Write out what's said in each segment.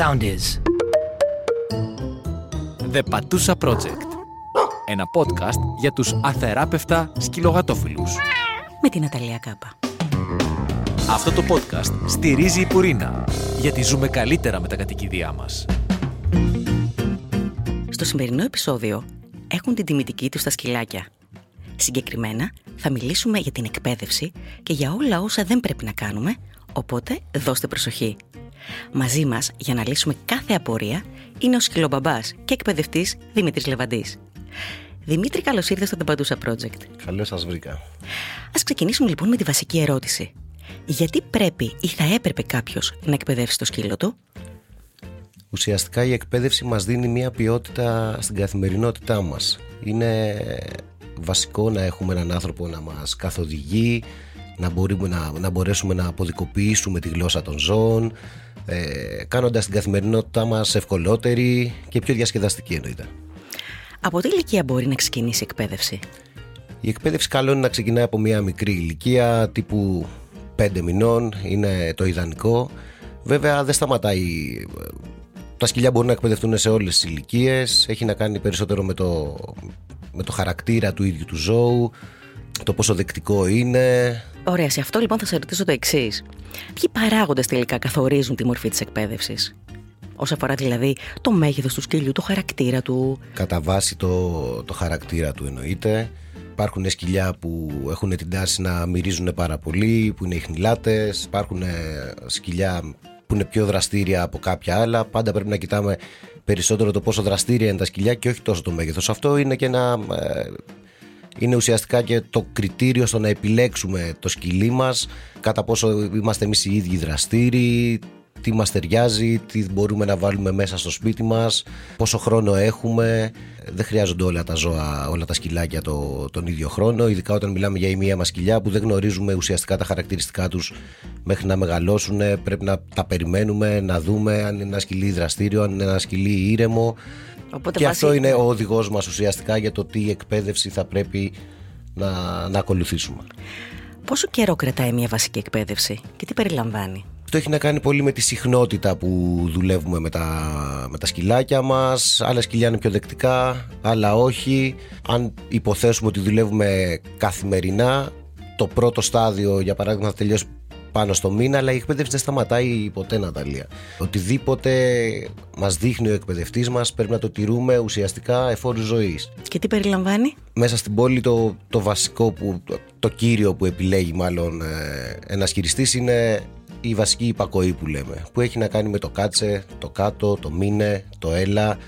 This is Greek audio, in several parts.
sound is. The Patusa Project. Ένα podcast για τους αθεράπευτα σκυλογατόφιλους. με την Αταλία Κάπα. Αυτό το podcast στηρίζει η Πουρίνα, γιατί ζούμε καλύτερα με τα κατοικίδια μας. Στο σημερινό επεισόδιο έχουν την τιμητική τους στα σκυλάκια. Συγκεκριμένα θα μιλήσουμε για την εκπαίδευση και για όλα όσα δεν πρέπει να κάνουμε, οπότε δώστε προσοχή. Μαζί μας για να λύσουμε κάθε απορία είναι ο σκυλομπαμπάς και εκπαιδευτής Δημήτρης Λεβαντής. Δημήτρη, καλώς ήρθες στο The Παντούσα Project. Καλώς σας βρήκα. Ας ξεκινήσουμε λοιπόν με τη βασική ερώτηση. Γιατί πρέπει ή θα έπρεπε κάποιος να εκπαιδεύσει το σκύλο του; Ουσιαστικά η εκπαίδευση μας δίνει μια ποιότητα στην καθημερινότητά μας. Είναι βασικό να έχουμε έναν άνθρωπο να μας καθοδηγεί, να, μπορούμε να, να μπορέσουμε να αποδικοποιήσουμε τη γλώσσα των ζώων, ε, κάνοντας την καθημερινότητά μας ευκολότερη και πιο διασκεδαστική εννοείται. Από τι ηλικία μπορεί να ξεκινήσει η εκπαίδευση; Η εκπαίδευση καλό είναι να ξεκινάει από μια μικρή ηλικία τύπου 5 μηνών, είναι το ιδανικό. Βέβαια δεν σταματάει. Τα σκυλιά μπορούν να εκπαιδευτούν σε όλες τις ηλικίες. Έχει να κάνει περισσότερο με το, με το χαρακτήρα του ίδιου του ζώου, το πόσο δεκτικό είναι. Ωραία, σε αυτό λοιπόν θα σε ρωτήσω το εξής. Ποιοι παράγοντες τελικά καθορίζουν τη μορφή της εκπαίδευσης, Όσον αφορά δηλαδή το μέγεθος του σκυλιού, το χαρακτήρα του. Κατά βάση το, το χαρακτήρα του εννοείται. Υπάρχουν σκυλιά που έχουν την τάση να μυρίζουν πάρα πολύ, που είναι ιχνηλάτες. Υπάρχουν σκυλιά που είναι πιο δραστήρια από κάποια άλλα. Πάντα πρέπει να κοιτάμε περισσότερο το πόσο δραστήρια είναι τα σκυλιά και όχι τόσο το μέγεθος. Αυτό είναι και ένα... Ε, είναι ουσιαστικά και το κριτήριο στο να επιλέξουμε το σκυλί μας, κατά πόσο είμαστε εμείς οι ίδιοι δραστήριοι, τι μας ταιριάζει, τι μπορούμε να βάλουμε μέσα στο σπίτι μας, πόσο χρόνο έχουμε. Δεν χρειάζονται όλα τα ζώα, όλα τα σκυλάκια το, τον ίδιο χρόνο, ειδικά όταν μιλάμε για η μία μας σκυλιά που δεν γνωρίζουμε ουσιαστικά τα χαρακτηριστικά τους μέχρι να μεγαλώσουν. Πρέπει να τα περιμένουμε, να δούμε αν είναι ένα σκυλί δραστήριο, αν είναι ένα σκυλί ήρεμο. Οπότε και βάσει- αυτό είναι ο οδηγός μας ουσιαστικά για το τι εκπαίδευση θα πρέπει να, να ακολουθήσουμε. Πόσο καιρό κρατάει μια βασική εκπαίδευση και τι περιλαμβάνει; Αυτό έχει να κάνει πολύ με τη συχνότητα που δουλεύουμε με τα, με τα σκυλάκια μας. Άλλα σκυλιά είναι πιο δεκτικά, άλλα όχι. Αν υποθέσουμε ότι δουλεύουμε καθημερινά, το πρώτο στάδιο για παράδειγμα θα τελειώσει πάνω στο μήνα, αλλά η εκπαίδευση δεν σταματάει ποτέ, Ναταλία. Οτιδήποτε μας δείχνει ο εκπαιδευτής μας πρέπει να το τηρούμε ουσιαστικά εφόρου ζωής Και τι περιλαμβάνει; μέσα στην πόλη το, το βασικό που, το, το κύριο που επιλέγει μάλλον ε, ένας χειριστής είναι η βασική υπακοή που λέμε που έχει να κάνει με το κάτσε, το κάτω, το μήνε, το έλα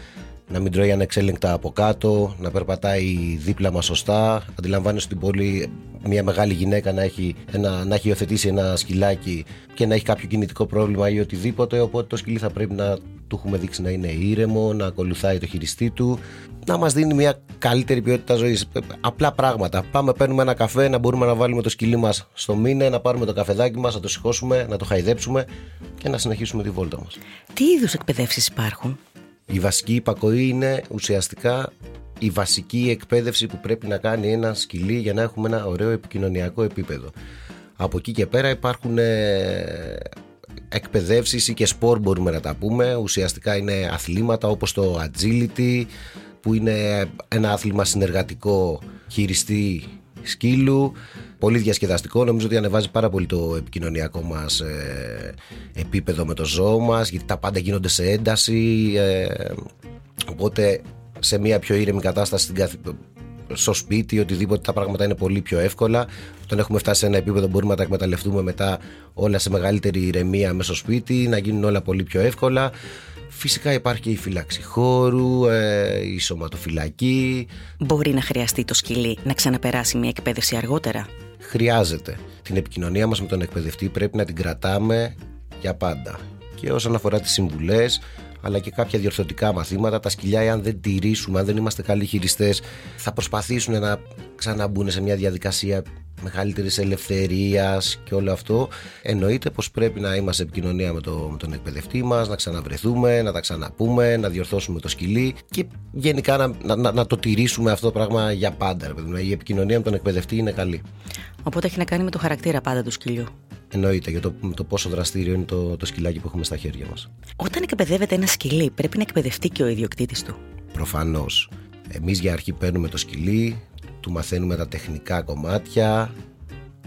να μην τρώει ανεξέλεγκτα από κάτω, να περπατάει δίπλα μας σωστά. Αντιλαμβάνεσαι στην πόλη μια μεγάλη γυναίκα να έχει, ένα, να έχει υιοθετήσει ένα σκυλάκι και να έχει κάποιο κινητικό πρόβλημα ή οτιδήποτε. Οπότε το σκυλί θα πρέπει να του έχουμε δείξει να είναι ήρεμο, να ακολουθάει το χειριστή του, να μας δίνει μια καλύτερη ποιότητα ζωής. Απλά πράγματα. Πάμε, παίρνουμε ένα καφέ, να μπορούμε να βάλουμε το σκυλί μας στο μήνε, να πάρουμε το καφεδάκι μας, να το σηκώσουμε, να το χαϊδέψουμε και να συνεχίσουμε τη βόλτα μας. Τι είδους εκπαιδεύσεις υπάρχουν; Η βασική υπακοή είναι ουσιαστικά η βασική εκπαίδευση που πρέπει να κάνει ένα σκυλί για να έχουμε ένα ωραίο επικοινωνιακό επίπεδο. Από εκεί και πέρα υπάρχουν ε, εκπαιδεύσεις ή και σπορ μπορούμε να τα πούμε. Ουσιαστικά είναι αθλήματα όπως το agility που είναι ένα άθλημα συνεργατικό χειριστή σκύλου πολύ διασκεδαστικό νομίζω ότι ανεβάζει πάρα πολύ το επικοινωνιακό μας ε, επίπεδο με το ζώο μας γιατί τα πάντα γίνονται σε ένταση ε, οπότε σε μια πιο ήρεμη κατάσταση στην καθ- στο σπίτι, οτιδήποτε τα πράγματα είναι πολύ πιο εύκολα. Όταν έχουμε φτάσει σε ένα επίπεδο μπορούμε να τα εκμεταλλευτούμε μετά όλα σε μεγαλύτερη ηρεμία μέσα στο σπίτι, να γίνουν όλα πολύ πιο εύκολα. Φυσικά υπάρχει και η φύλαξη χώρου, ε, η σωματοφυλακή. Μπορεί να χρειαστεί το σκυλί να ξαναπεράσει μια εκπαίδευση αργότερα; Χρειάζεται. Την επικοινωνία μας με τον εκπαιδευτή πρέπει να την κρατάμε για πάντα. Και όσον αφορά τις συμβουλές, αλλά και κάποια διορθωτικά μαθήματα, τα σκυλιά, εάν δεν τηρήσουμε, αν δεν είμαστε καλοί χειριστές, θα προσπαθήσουν να ξαναμπούν σε μια διαδικασία μεγαλύτερης ελευθερίας και όλο αυτό. Εννοείται πως πρέπει να είμαστε σε επικοινωνία με, το, με τον εκπαιδευτή μας, να ξαναβρεθούμε, να τα ξαναπούμε, να διορθώσουμε το σκυλί και γενικά να, να, να, να το τηρήσουμε αυτό το πράγμα για πάντα. ρε παιδί μου. Η επικοινωνία με τον εκπαιδευτή είναι καλή. Οπότε έχει να κάνει με το χαρακτήρα πάντα του σκυλιού. Εννοείται για το, το πόσο δραστήριο είναι το, το σκυλάκι που έχουμε στα χέρια μας. Όταν εκπαιδεύεται ένα σκυλί, πρέπει να εκπαιδευτεί και ο ιδιοκτήτης του. Προφανώς. Εμείς για αρχή παίρνουμε το σκυλί, του μαθαίνουμε τα τεχνικά κομμάτια,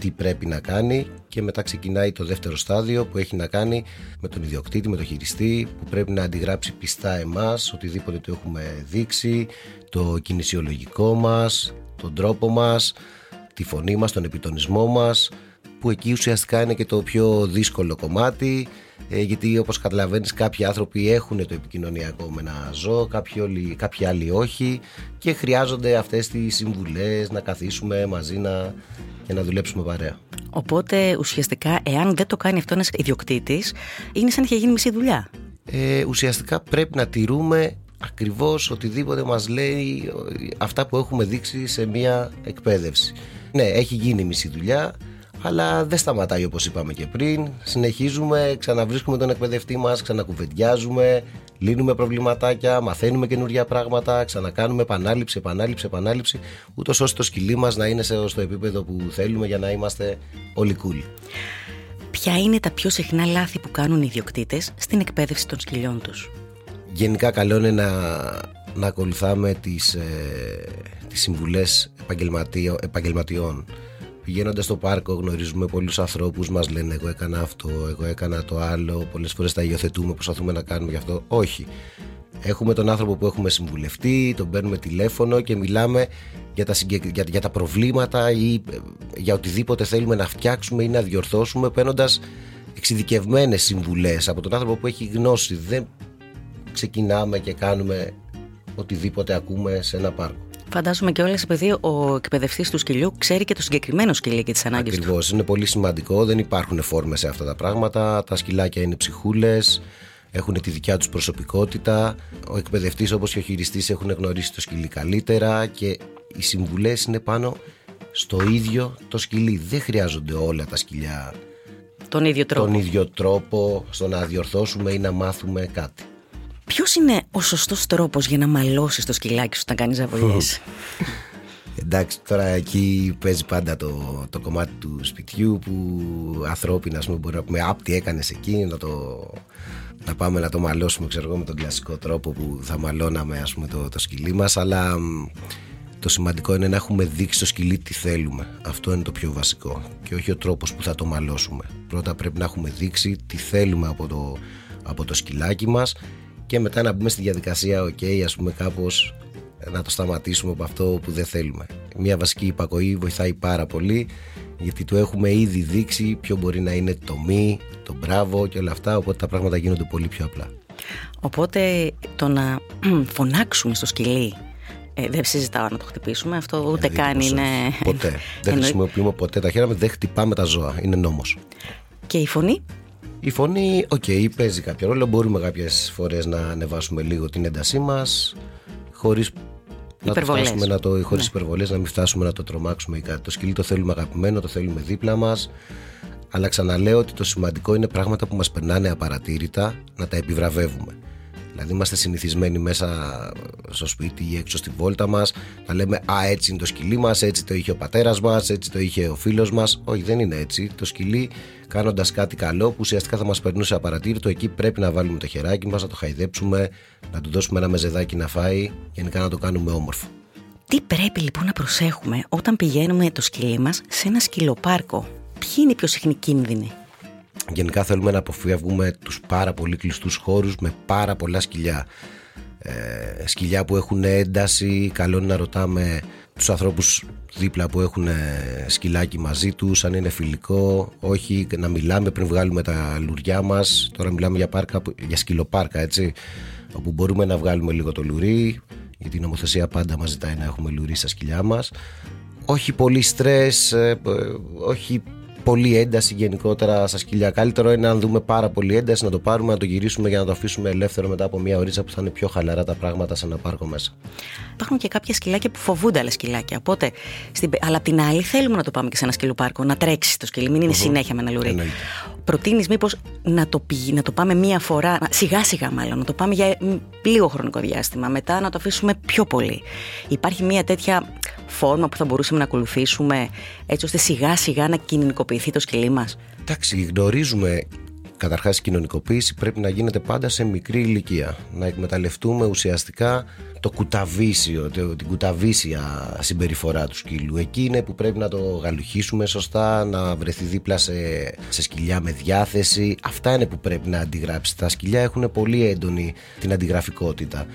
τι πρέπει να κάνει και μετά ξεκινάει το δεύτερο στάδιο που έχει να κάνει με τον ιδιοκτήτη, με τον χειριστή που πρέπει να αντιγράψει πιστά εμάς, οτιδήποτε του έχουμε δείξει, το κινησιολογικό μας, τον τρόπο μας, τη φωνή μας, τον επιτονισμό μας που εκεί ουσιαστικά είναι και το πιο δύσκολο κομμάτι ε, γιατί όπως καταλαβαίνεις κάποιοι άνθρωποι έχουν το επικοινωνιακό με ένα ζώο κάποιοι, όλοι, κάποιοι άλλοι όχι και χρειάζονται αυτές τις συμβουλές να καθίσουμε μαζί να, και να δουλέψουμε παρέα. Οπότε ουσιαστικά εάν δεν το κάνει αυτός ένας ιδιοκτήτης είναι σαν να είχε γίνει μισή δουλειά. Ε, ουσιαστικά πρέπει να τηρούμε ακριβώς οτιδήποτε μας λέει αυτά που έχουμε δείξει σε μια εκπαίδευση. Ναι, έχει γίνει μισή δουλειά, αλλά δεν σταματάει όπως είπαμε και πριν. Συνεχίζουμε, ξαναβρίσκουμε τον εκπαιδευτή μας, ξανακουβεντιάζουμε, λύνουμε προβληματάκια, μαθαίνουμε καινούργια πράγματα, ξανακάνουμε επανάληψη, επανάληψη, επανάληψη, ούτως ώστε το σκυλί μας να είναι στο επίπεδο που θέλουμε για να είμαστε όλοι cool. Ποια είναι τα πιο συχνά λάθη που κάνουν οι ιδιοκτήτες στην εκπαίδευση των σκυλιών τους; Γενικά καλό είναι να, να ακολουθάμε τις, ε, τις συμβουλές επαγγελματιών Πηγαίνοντας στο πάρκο, γνωρίζουμε πολλούς ανθρώπους, μας λένε Εγώ έκανα αυτό, εγώ έκανα το άλλο. Πολλές φορές τα υιοθετούμε, προσπαθούμε να κάνουμε γι' αυτό. Όχι. Έχουμε τον άνθρωπο που έχουμε συμβουλευτεί, τον παίρνουμε τηλέφωνο και μιλάμε για τα, για, για τα προβλήματα ή ε, για οτιδήποτε θέλουμε να φτιάξουμε ή να διορθώσουμε παίρνοντας εξειδικευμένες συμβουλές από τον άνθρωπο που έχει γνώση. Δεν ξεκινάμε και κάνουμε οτιδήποτε ακούμε σε ένα πάρκο. Φαντάζομαι και όλες επειδή ο εκπαιδευτής του σκυλιού ξέρει και το συγκεκριμένο σκυλί και τις ανάγκες του. Ακριβώς. Είναι πολύ σημαντικό. Δεν υπάρχουν φόρμες σε αυτά τα πράγματα. Τα σκυλάκια είναι ψυχούλες. Έχουν τη δικιά τους προσωπικότητα. Ο εκπαιδευτής όπως και ο χειριστής έχουν γνωρίσει το σκυλί καλύτερα και οι συμβουλές είναι πάνω στο ίδιο το σκυλί. Δεν χρειάζονται όλα τα σκυλιά τον ίδιο τρόπο, τον ίδιο τρόπο στο να διορθώσουμε ή να μάθουμε κάτι. Ποιος είναι ο σωστός τρόπος για να μαλώσεις το σκυλάκι σου όταν κάνεις αβολιέ. Εντάξει, τώρα εκεί παίζει πάντα το, το κομμάτι του σπιτιού που ανθρώπινα πούμε, μπορεί να πούμε «Απ, τι έκανες εκεί, να, το, να πάμε να το μαλώσουμε ξέρω εγώ, με τον κλασικό τρόπο που θα μαλώναμε ας πούμε, το, το σκυλί μας αλλά το σημαντικό είναι να έχουμε δείξει στο σκυλί τι θέλουμε. Αυτό είναι το πιο βασικό και όχι ο τρόπος που θα το μαλώσουμε. Πρώτα πρέπει να έχουμε δείξει τι θέλουμε από το, από το σκυλάκι μας και μετά να μπούμε στη διαδικασία, ok, ας πούμε κάπως να το σταματήσουμε από αυτό που δεν θέλουμε. Μια βασική υπακοή βοηθάει πάρα πολύ γιατί του έχουμε ήδη δείξει ποιο μπορεί να είναι το μη, το μπράβο και όλα αυτά, οπότε τα πράγματα γίνονται πολύ πιο απλά. Οπότε το να φωνάξουμε στο σκυλί ε, δεν συζητάω να το χτυπήσουμε. Αυτό ούτε καν είναι. Ποτέ. δεν χρησιμοποιούμε ποτέ τα χέρια μα, δεν χτυπάμε τα ζώα. Είναι νόμος. Και η φωνή; Η φωνή, OK, okay, παίζει κάποιο ρόλο. Μπορούμε κάποιες φορές να ανεβάσουμε λίγο την έντασή μας, χωρίς να το φτάσουμε να το, χωρίς ναι. υπερβολές, να μην φτάσουμε να το τρομάξουμε ή κάτι. Το σκυλί το θέλουμε αγαπημένο, το θέλουμε δίπλα μας. Αλλά ξαναλέω ότι το σημαντικό είναι πράγματα που μας περνάνε απαρατήρητα να τα επιβραβεύουμε. Δηλαδή είμαστε συνηθισμένοι μέσα στο σπίτι ή έξω στη βόλτα μας να λέμε «Α, έτσι είναι το σκυλί μας, έτσι το είχε ο πατέρας μας, έτσι το είχε ο φίλος μας». Όχι, δεν είναι έτσι. Το σκυλί κάνοντας κάτι καλό που ουσιαστικά θα μας περνούσε απαρατήρητο, εκεί πρέπει να βάλουμε το χεράκι μας, να το χαϊδέψουμε, να του δώσουμε ένα μεζεδάκι να φάει, γενικά να το κάνουμε όμορφο. Τι πρέπει λοιπόν να προσέχουμε όταν πηγαίνουμε το σκυλί μας σε ένα σκυλοπάρκο; Ποιοι είναι οι πιο συχνοί κίνδυνοι; Γενικά θέλουμε να αποφύγουμε τους πάρα πολύ κλειστούς χώρους με πάρα πολλά σκυλιά. Ε, σκυλιά που έχουν ένταση, καλό είναι να ρωτάμε τους ανθρώπους δίπλα που έχουν σκυλάκι μαζί τους αν είναι φιλικό, όχι να μιλάμε πριν βγάλουμε τα λουριά μας. Τώρα μιλάμε για, πάρκα, για σκυλοπάρκα έτσι όπου μπορούμε να βγάλουμε λίγο το λουρί γιατί η νομοθεσία πάντα μας ζητάει να έχουμε λουρί στα σκυλιά μας. Όχι πολύ στρες, ε, όχι πολύ ένταση γενικότερα στα σκυλιά. Καλύτερο είναι αν δούμε πάρα πολύ ένταση να το πάρουμε, να το γυρίσουμε για να το αφήσουμε ελεύθερο μετά από μια ωρίτσα που θα είναι πιο χαλαρά τα πράγματα σε ένα πάρκο μέσα. Υπάρχουν και κάποια σκυλάκια που φοβούνται άλλα σκυλάκια. Οπότε, στην... αλλά απ' την άλλη θέλουμε να το πάμε και σε ένα σκυλοπάρκο, να τρέξεις το σκυλί, μην είναι συνέχεια με ένα λουρί. προτείνεις μήπως να, το να το πάμε μία φορά, σιγά σιγά μάλλον, να το πάμε για λίγο χρονικό διάστημα, μετά να το αφήσουμε πιο πολύ. Υπάρχει μία τέτοια φόρμα που θα μπορούσαμε να ακολουθήσουμε έτσι ώστε σιγά σιγά να κοινωνικοποιηθεί το σκυλί μας; Εντάξει, γνωρίζουμε Καταρχάς, η κοινωνικοποίηση πρέπει να γίνεται πάντα σε μικρή ηλικία. Να εκμεταλλευτούμε ουσιαστικά το κουταβίσιο, την κουταβίσια συμπεριφορά του σκύλου. Εκεί είναι που πρέπει να το γαλουχίσουμε σωστά, να βρεθεί δίπλα σε, σε σκυλιά με διάθεση. Αυτά είναι που πρέπει να αντιγράψει. Τα σκυλιά έχουν πολύ έντονη την αντιγραφικότητα.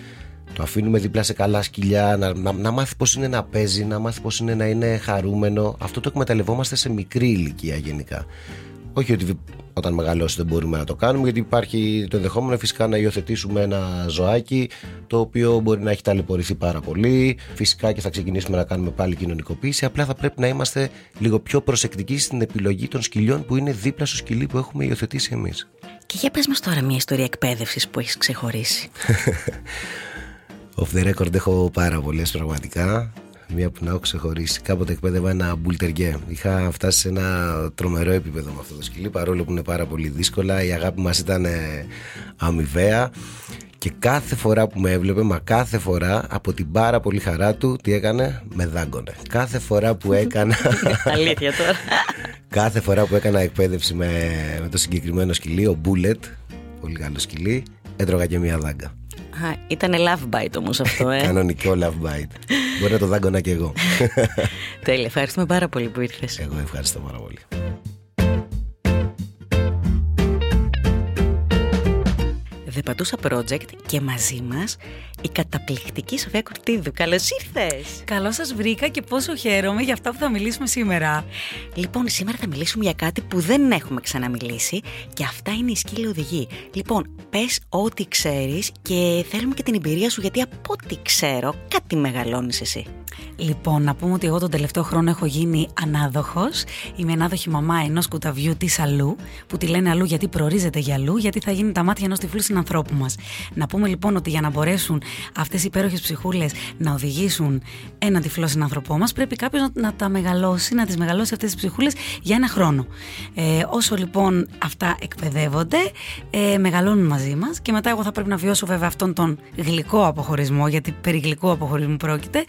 Το αφήνουμε δίπλα σε καλά σκυλιά, να, να, να μάθει πώς είναι να παίζει, να μάθει πώς είναι να είναι χαρούμενο. Αυτό το εκμεταλλευόμαστε σε μικρή ηλικία γενικά. Όχι ότι όταν μεγαλώσει δεν μπορούμε να το κάνουμε, γιατί υπάρχει το ενδεχόμενο φυσικά να υιοθετήσουμε ένα ζωάκι το οποίο μπορεί να έχει ταλαιπωρηθεί πάρα πολύ. Φυσικά και θα ξεκινήσουμε να κάνουμε πάλι κοινωνικοποίηση. Απλά θα πρέπει να είμαστε λίγο πιο προσεκτικοί στην επιλογή των σκυλιών που είναι δίπλα στο σκυλί που έχουμε υιοθετήσει εμείς. Και για πες μας τώρα μια ιστορία εκπαίδευσης που έχεις ξεχωρίσει. Off the record έχω πάρα πολλές πραγματικά μία που να έχω ξεχωρίσει. Κάποτε εκπαίδευα ένα μπουλτεριέ. Είχα φτάσει σε ένα τρομερό επίπεδο με αυτό το σκυλί, παρόλο που είναι πάρα πολύ δύσκολα. Η αγάπη μας ήταν ε, αμοιβαία. Και κάθε φορά που με έβλεπε, μα κάθε φορά από την πάρα πολύ χαρά του, τι έκανε, με δάγκωνε. Κάθε φορά που έκανα. Αλήθεια τώρα. κάθε φορά που έκανα εκπαίδευση με, με το συγκεκριμένο σκυλί, ο Bullet, πολύ καλό σκυλί, έτρωγα και μία δάγκα. Α, ήταν love bite όμως αυτό, ε. Κανονικό love bite. Μπορεί να το δάγκωνα και εγώ. Τέλεια, ευχαριστούμε πάρα πολύ που ήρθες. Εγώ ευχαριστώ πάρα πολύ. The Πατούσα Project και μαζί μας η καταπληκτική Σοφία Κουρτίδου. Καλώς ήρθες! Καλώς σας βρήκα και πόσο χαίρομαι για αυτά που θα μιλήσουμε σήμερα. Λοιπόν, σήμερα θα μιλήσουμε για κάτι που δεν έχουμε ξαναμιλήσει και αυτά είναι οι σκύλοι οδηγοί. Λοιπόν, πες ό,τι ξέρεις και θέλουμε και την εμπειρία σου γιατί από ό,τι ξέρω κάτι μεγαλώνεις εσύ. Λοιπόν, να πούμε ότι εγώ τον τελευταίο χρόνο έχω γίνει ανάδοχος. Είμαι ανάδοχη μαμά ενός κουταβιού της Αλού, που τη λένε Αλού γιατί προορίζεται για Αλού, γιατί θα γίνει τα μάτια ενός τυφλού συνανθρώπου μας. Να πούμε λοιπόν ότι για να μπορέσουν αυτές οι υπέροχες ψυχούλες να οδηγήσουν έναν τυφλό συνανθρωπό μας, πρέπει κάποιος να, να τα μεγαλώσει, να τις μεγαλώσει αυτές τις ψυχούλες για ένα χρόνο. Ε, όσο λοιπόν αυτά εκπαιδεύονται, ε, μεγαλώνουν μαζί μας και μετά εγώ θα πρέπει να βιώσω βέβαια αυτόν τον γλυκό αποχωρισμό, γιατί περί γλυκού αποχωρισμού πρόκειται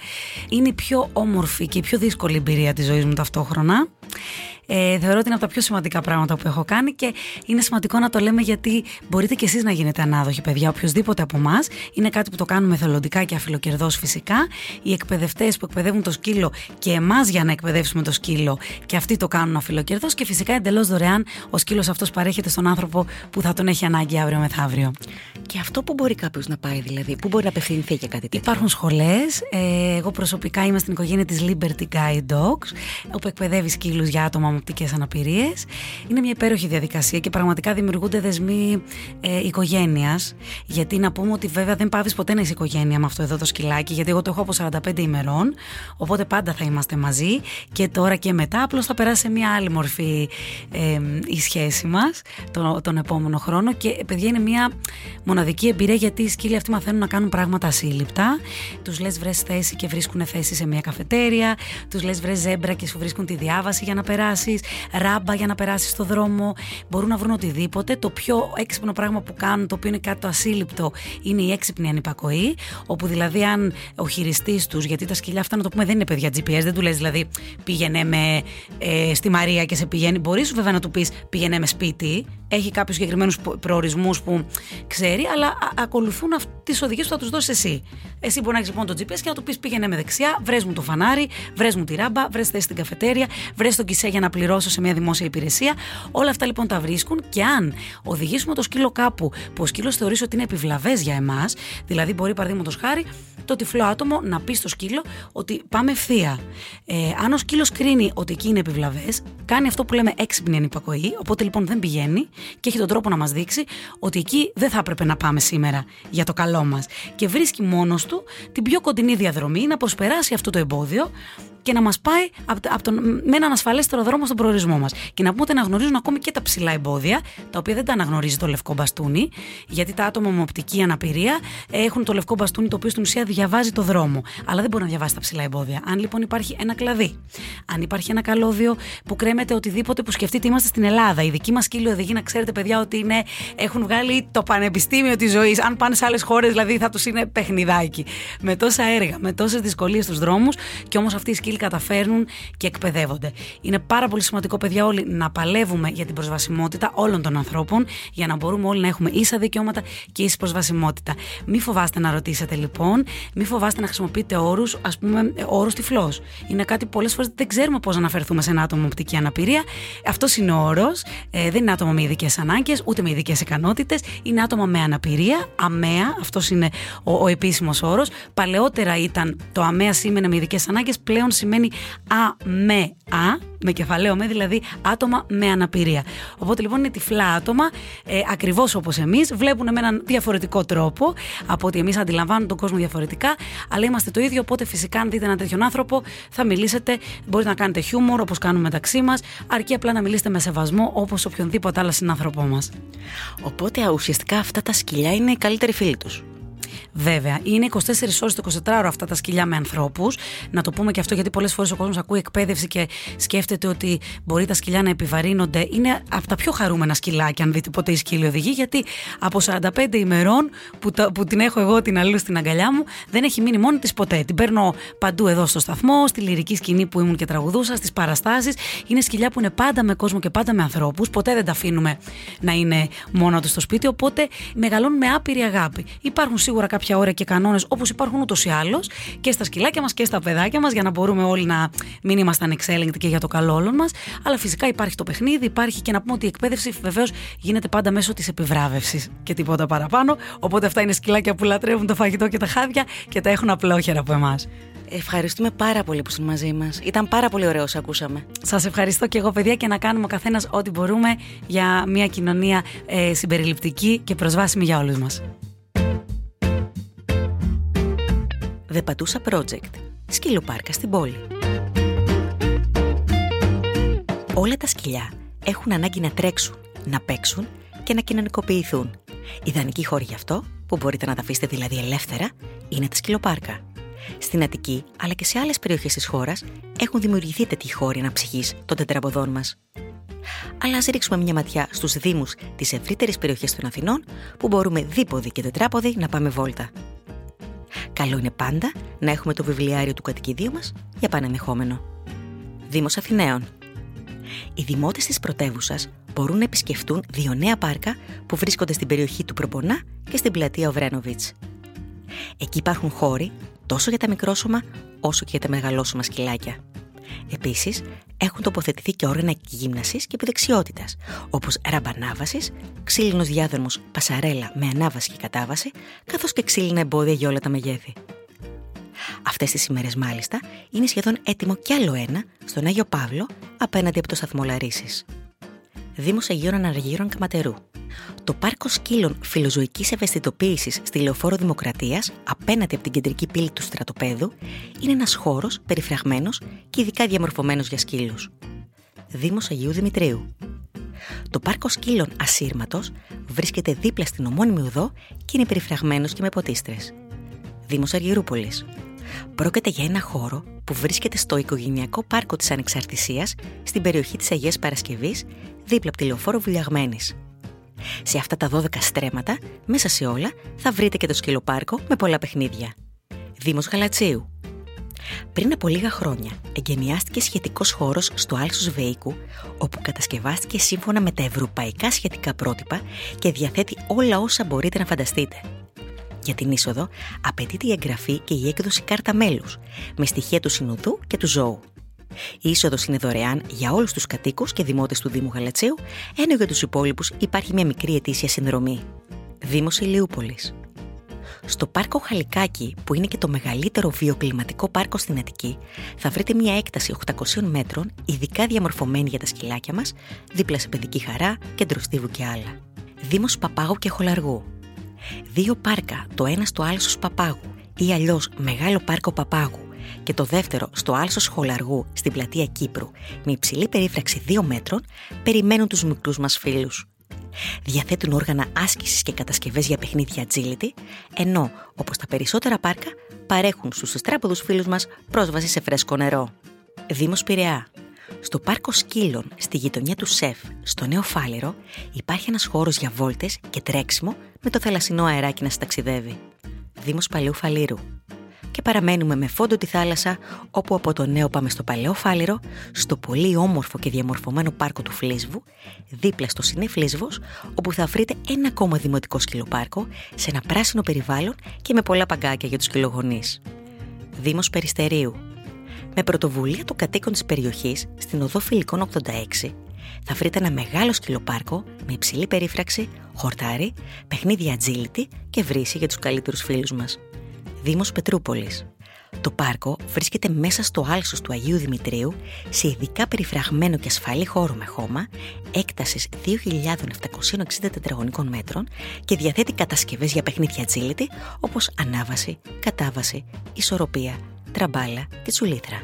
είναι η πιο όμορφη και η πιο δύσκολη εμπειρία της ζωής μου ταυτόχρονα. Ε, θεωρώ ότι είναι από τα πιο σημαντικά πράγματα που έχω κάνει και είναι σημαντικό να το λέμε γιατί μπορείτε κι εσείς να γίνετε ανάδοχοι, παιδιά. Οποιοδήποτε από εμάς είναι κάτι που το κάνουμε θελοντικά και αφιλοκερδός φυσικά. Οι εκπαιδευτές που εκπαιδεύουν το σκύλο και εμάς για να εκπαιδεύσουμε το σκύλο και αυτοί το κάνουν αφιλοκερδός και φυσικά εντελώς δωρεάν ο σκύλος αυτός παρέχεται στον άνθρωπο που θα τον έχει ανάγκη αύριο μεθαύριο. Και αυτό που μπορεί κάποιος να πάει, δηλαδή, πού μπορεί να απευθυνθεί για κάτι τέτοιο; Υπάρχουν σχολές. Ε, εγώ προσωπικά είμαι στην οικογένεια της Liberty Guide Dogs, όπου εκπαιδεύει σκύλους για άτομα με οπτικές αναπηρίες. Είναι μια υπέροχη διαδικασία και πραγματικά δημιουργούνται δεσμοί ε, οικογένειας. Γιατί να πούμε ότι βέβαια δεν πάβεις ποτέ να είσαι οικογένεια με αυτό εδώ το σκυλάκι, γιατί εγώ το έχω από 45 ημερών. Οπότε πάντα θα είμαστε μαζί και τώρα και μετά. Απλώς θα περάσει σε μια άλλη μορφή ε, η σχέση μας τον, τον επόμενο χρόνο. Και παιδιά είναι μια μοναδική εμπειρία γιατί οι σκύλοι αυτοί μαθαίνουν να κάνουν πράγματα ασύλληπτα. Τους λες βρες θέση και βρίσκουν θέση σε μια καφετέρια. Τους λες βρες ζέμπρα και σου βρίσκουν τη διάβαση για να περάσεις ράμπα για να περάσεις στο δρόμο. Μπορούν να βρουν οτιδήποτε. Το πιο έξυπνο πράγμα που κάνουν, το οποίο είναι κάτι το ασύλληπτο, είναι η έξυπνη ανυπακοή. Όπου δηλαδή, αν ο χειριστής τους, γιατί τα σκυλιά αυτά να το πούμε δεν είναι παιδιά GPS, δεν του λες δηλαδή πήγαινε με ε, στη Μαρία και σε πηγαίνει. Μπορείς βέβαια να του πεις πήγαινε με σπίτι. Έχει κάποιους συγκεκριμένους προορισμούς που ξέρει, αλλά ακολουθούν τις οδηγίες που θα τους δώσεις εσύ. Εσύ μπορεί να έχεις λοιπόν το GPS και να του πεις πήγαινε με δεξιά, βρες μου το φανάρι, βρες μου τη ράμπα, βρες θέση στην καφετέρια, βρες τον κισέ για να πληρώσω σε μια δημόσια υπηρεσία. Όλα αυτά λοιπόν τα βρίσκουν και αν οδηγήσουμε το σκύλο κάπου που ο σκύλος θεωρήσει ότι είναι επιβλαβές για εμάς, δηλαδή μπορεί παραδείγματος χάρη το τυφλό άτομο να πει στο σκύλο ότι πάμε ευθεία. Ε, αν ο σκύλος κρίνει ότι εκεί είναι επιβλαβές, κάνει αυτό που λέμε έξυπνη ανυπακοή, οπότε λοιπόν δεν πηγαίνει και έχει τον τρόπο να μας δείξει ότι εκεί δεν θα έπρεπε να πάμε σήμερα για το καλό μας. Και βρίσκει μόνος του την πιο κοντινή διαδρομή να προσπεράσει αυτό το εμπόδιο και να μας πάει από, από τον, με έναν ασφαλέστερο δρόμο στον προορισμό μας. Και να πούμε ότι αναγνωρίζουν ακόμη και τα ψηλά εμπόδια, τα οποία δεν τα αναγνωρίζει το λευκό μπαστούνι, γιατί τα άτομα με οπτική αναπηρία έχουν το λευκό μπαστούνι το οποίο στην ουσία διαβάζει το δρόμο. Αλλά δεν μπορεί να διαβάσει τα ψηλά εμπόδια. Αν λοιπόν υπάρχει ένα κλαδί, αν υπάρχει ένα καλώδιο που κρέμεται οτιδήποτε που σκεφτείτε, είμαστε στην Ελλάδα. Οι δικοί μας σκύλοι οδηγοί, να ξέρετε, παιδιά, ότι είναι, έχουν βγάλει το πανεπιστήμιο της ζωής. Αν πάνε σε άλλες χώρες, δηλαδή θα τους είναι παιχνιδάκι. Με τόσα έργα, με τόσες δυσκολίες στους δρόμους και όμως αυτοί οι σκύλοι καταφέρνουν και εκπαιδεύονται. Είναι πάρα πολύ σημαντικό, παιδιά, όλοι να παλεύουμε για την προσβασιμότητα όλων των ανθρώπων, για να μπορούμε όλοι να έχουμε ίσα δικαιώματα και ίση προσβασιμότητα. Μη φοβάστε να ρωτήσετε λοιπόν, μη φοβάστε να χρησιμοποιείτε όρους, ας πούμε, όρους τυφλός. Είναι κάτι πολλές φορές δεν ξέρουμε πώς να αναφερθούμε σε ένα άτομο με οπτική αναπηρία. Αυτός είναι ο όρος. Ε, δεν είναι άτομα με ειδικές ανάγκες, ούτε με ειδικές ικανότητες. Είναι άτομα με αναπηρία, αμαία. Αυτός είναι ο, ο επίσημος όρος. Παλαιότερα ήταν το αμαία σήμαινε με ειδικές ανάγκες, πλέον σημαίνει αμαία με κεφαλαίο με, δηλαδή άτομα με αναπηρία. Οπότε λοιπόν είναι τυφλά άτομα, ε, ακριβώς όπως εμείς, βλέπουν με έναν διαφορετικό τρόπο από ότι εμείς αντιλαμβάνουμε τον κόσμο διαφορετικά, αλλά είμαστε το ίδιο. Οπότε φυσικά, αν δείτε έναν τέτοιον άνθρωπο, θα μιλήσετε, μπορείτε να κάνετε χιούμορ όπως κάνουμε μεταξύ μας, αρκεί απλά να μιλήσετε με σεβασμό όπως οποιονδήποτε άλλος συνάνθρωπό μας. Οπότε ουσιαστικά αυτά τα σκυλιά είναι οι καλύτεροι φίλοι τους. Βέβαια, είναι 24 ώρες το 24 ώρο αυτά τα σκυλιά με ανθρώπους. Να το πούμε και αυτό γιατί πολλές φορές ο κόσμος ακούει εκπαίδευση και σκέφτεται ότι μπορεί τα σκυλιά να επιβαρύνονται. Είναι από τα πιο χαρούμενα σκυλάκια, αν δείτε ποτέ η σκύλη οδηγεί, γιατί από 45 ημερών που, που την έχω εγώ την αλλού στην αγκαλιά μου, δεν έχει μείνει μόνη της ποτέ. Την παίρνω παντού εδώ στο σταθμό, στη λυρική σκηνή που ήμουν και τραγουδούσα, στις παραστάσεις. Είναι σκυλιά που είναι πάντα με κόσμο και πάντα με ανθρώπους. Ποτέ δεν τα αφήνουμε να είναι μόνο τους στο σπίτι, οπότε μεγαλώνουν με άπειρη αγάπη. Υπάρχουν σίγουρα κάποια όρια και κανόνες όπως υπάρχουν ούτως ή άλλως και στα σκυλάκια μας και στα παιδάκια μας για να μπορούμε όλοι να μην είμαστε ανεξέλεγκτοι και για το καλό όλων μας. Αλλά φυσικά υπάρχει το παιχνίδι, υπάρχει και να πούμε ότι η εκπαίδευση βεβαίως γίνεται πάντα μέσω της επιβράβευσης και τίποτα παραπάνω. Οπότε αυτά είναι σκυλάκια που λατρεύουν το φαγητό και τα χάδια και τα έχουν απλόχερα από εμάς. Ευχαριστούμε πάρα πολύ που είστε μαζί μας. Ήταν πάρα πολύ ωραίο όσο ακούσαμε. Σας ευχαριστώ και εγώ, παιδιά, και να κάνουμε ο καθένας ό,τι μπορούμε για μια κοινωνία ε, συμπεριληπτική και προσβάσιμη για όλους μας. The Patusa Project, σκυλοπάρκα στην πόλη. Όλα τα σκυλιά έχουν ανάγκη να τρέξουν, να παίξουν και να κοινωνικοποιηθούν. Ιδανική χώρη γι' αυτό, που μπορείτε να τα αφήσετε δηλαδή ελεύθερα, είναι τα σκυλοπάρκα. Στην Αττική, αλλά και σε άλλες περιοχές της χώρας, έχουν δημιουργηθεί τέτοιοι χώροι αναψυχής των τετραποδών μας. Αλλά ας ρίξουμε μια ματιά στους δήμους της ευρύτερης περιοχής των Αθηνών, που μπορούμε δίποδοι και τετράποδοι να πάμε βόλτα. Καλό είναι πάντα να έχουμε το βιβλιάριο του κατοικιδίου μας για πανενδεχόμενο. Δήμος Αθηναίων. Οι δημότες της πρωτεύουσας μπορούν να επισκεφτούν δύο νέα πάρκα που βρίσκονται στην περιοχή του Προπονά και στην πλατεία Οβρένοβιτς. Εκεί υπάρχουν χώροι τόσο για τα μικρόσωμα όσο και για τα μεγαλόσωμα σκυλάκια. Επίσης, έχουν τοποθετηθεί και όργανα γύμνασης και επιδεξιότητας, όπως ραμπανάβασης, ξύλινος διάδρομο πασαρέλα με ανάβαση και κατάβαση, καθώς και ξύλινα εμπόδια για όλα τα μεγέθη. Αυτές τις ημέρες, μάλιστα, είναι σχεδόν έτοιμο κι άλλο ένα στον Άγιο Παύλο απέναντι από το σταθμό Λαρίση. Δήμος Αγίων Αναργύρων Καματερού. Το πάρκο σκύλων φιλοζωικής ευαισθητοποίησης στη Λεωφόρο Δημοκρατίας, απέναντι από την κεντρική πύλη του στρατοπέδου, είναι ένας χώρος περιφραγμένος και ειδικά διαμορφωμένος για σκύλους. Δήμος Αγίου Δημητρίου. Το πάρκο σκύλων Ασύρματος βρίσκεται δίπλα στην ομώνυμη οδό και είναι περιφραγμένος και με ποτίστρες. Δήμος Αργυρούπολη. Πρόκειται για ένα χώρο που βρίσκεται στο οικογενειακό πάρκο της Ανεξαρτησίας στην περιοχή της Αγίας Παρασκευής, δίπλα από τη λεωφόρο Βουλιαγμένης. Σε αυτά τα 12 στρέμματα, μέσα σε όλα, θα βρείτε και το σκυλοπάρκο με πολλά παιχνίδια. Δήμος Γαλατσίου. Πριν από λίγα χρόνια, εγκαινιάστηκε σχετικός χώρος στο Άλσος Βέικου, όπου κατασκευάστηκε σύμφωνα με τα ευρωπαϊκά σχετικά πρότυπα και διαθέτει όλα όσα μπορείτε να φανταστείτε. Για την είσοδο απαιτείται η εγγραφή και η έκδοση κάρτα μέλους, με στοιχεία του συνοδού και του ζώου. Η είσοδος είναι δωρεάν για όλους τους κατοίκους και δημότες του Δήμου Γαλατσίου, ενώ για τους υπόλοιπους υπάρχει μια μικρή ετήσια συνδρομή. Δήμος Ηλιούπολης. Στο πάρκο Χαλικάκι, που είναι και το μεγαλύτερο βιοκλιματικό πάρκο στην Αττική, θα βρείτε μια έκταση 800 μέτρων, ειδικά διαμορφωμένη για τα σκυλάκια μας, δίπλα σε παιδική χαρά, κέντρο στίβου και άλλα. Δήμος Παπάγου και Χολαργού. Δύο πάρκα, το ένα στο Άλσο Παπάγου ή αλλιώς Μεγάλο Πάρκο Παπάγου και το δεύτερο στο άλσο Σχολαργού στην πλατεία Κύπρου με υψηλή περίφραξη 2 μέτρων περιμένουν τους μικρούς μας φίλους. Διαθέτουν όργανα άσκησης και κατασκευές για παιχνίδια agility, ενώ, όπως τα περισσότερα πάρκα, παρέχουν στους στράποδους φίλους μας πρόσβαση σε φρέσκο νερό. Δήμος Πειραιά. Στο πάρκο Σκύλων, στη γειτονιά του ΣΕΦ, στο Νέο Φάληρο, υπάρχει ένας χώρος για βόλτες και τρέξιμο με το θαλασσινό αεράκι να σταξιδεύει. Δήμος Παλαιού Φαλήρου. Και παραμένουμε με φόντο τη θάλασσα, όπου από το νέο πάμε στο Παλαιό Φάληρο, στο πολύ όμορφο και διαμορφωμένο πάρκο του Φλίσβου, δίπλα στο Συνέ Φλίσβος, όπου θα βρείτε ένα ακόμα δημοτικό σκυλοπάρκο, σε ένα πράσινο περιβάλλον και με πολλά παγκάκια για τους σκυλογονείς. Δήμος Περιστερίου. Με πρωτοβουλία του κατοίκων της περιοχής, στην οδό Φιλικών 86, θα βρείτε ένα μεγάλο σκυλοπάρκο με υψηλή περίφραξη, χορτάρι, παιχνίδια agility και βρύση για τους καλύτερους φίλους μας. Δήμος Πετρούπολης. Το πάρκο βρίσκεται μέσα στο άλσος του Αγίου Δημητρίου σε ειδικά περιφραγμένο και ασφαλή χώρο με χώμα έκτασης 2.760 τετραγωνικών μέτρων και διαθέτει κατασκευές για παιχνίδια agility όπως ανάβαση, κατάβαση, ισορροπία, τραμπάλα και τσουλήθρα.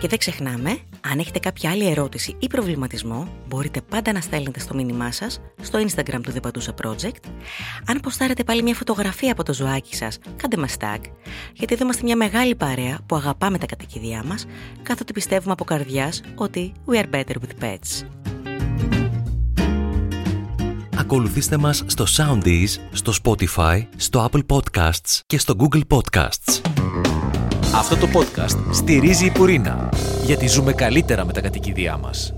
Και δεν ξεχνάμε, αν έχετε κάποια άλλη ερώτηση ή προβληματισμό, μπορείτε πάντα να στέλνετε στο μήνυμά σας στο Instagram του The Patusa Project. Αν ποστάρετε πάλι μια φωτογραφία από το ζωάκι σας, κάντε μας tag, γιατί εδώ είμαστε μια μεγάλη παρέα που αγαπάμε τα κατοικίδια μας, καθότι πιστεύουμε από καρδιάς ότι we are better with pets. Ακολουθήστε μας στο Soundees, στο Spotify, στο Apple Podcasts και στο Google Podcasts. Αυτό το podcast στηρίζει η Πουρίνα, γιατί ζούμε καλύτερα με τα κατοικίδια μας.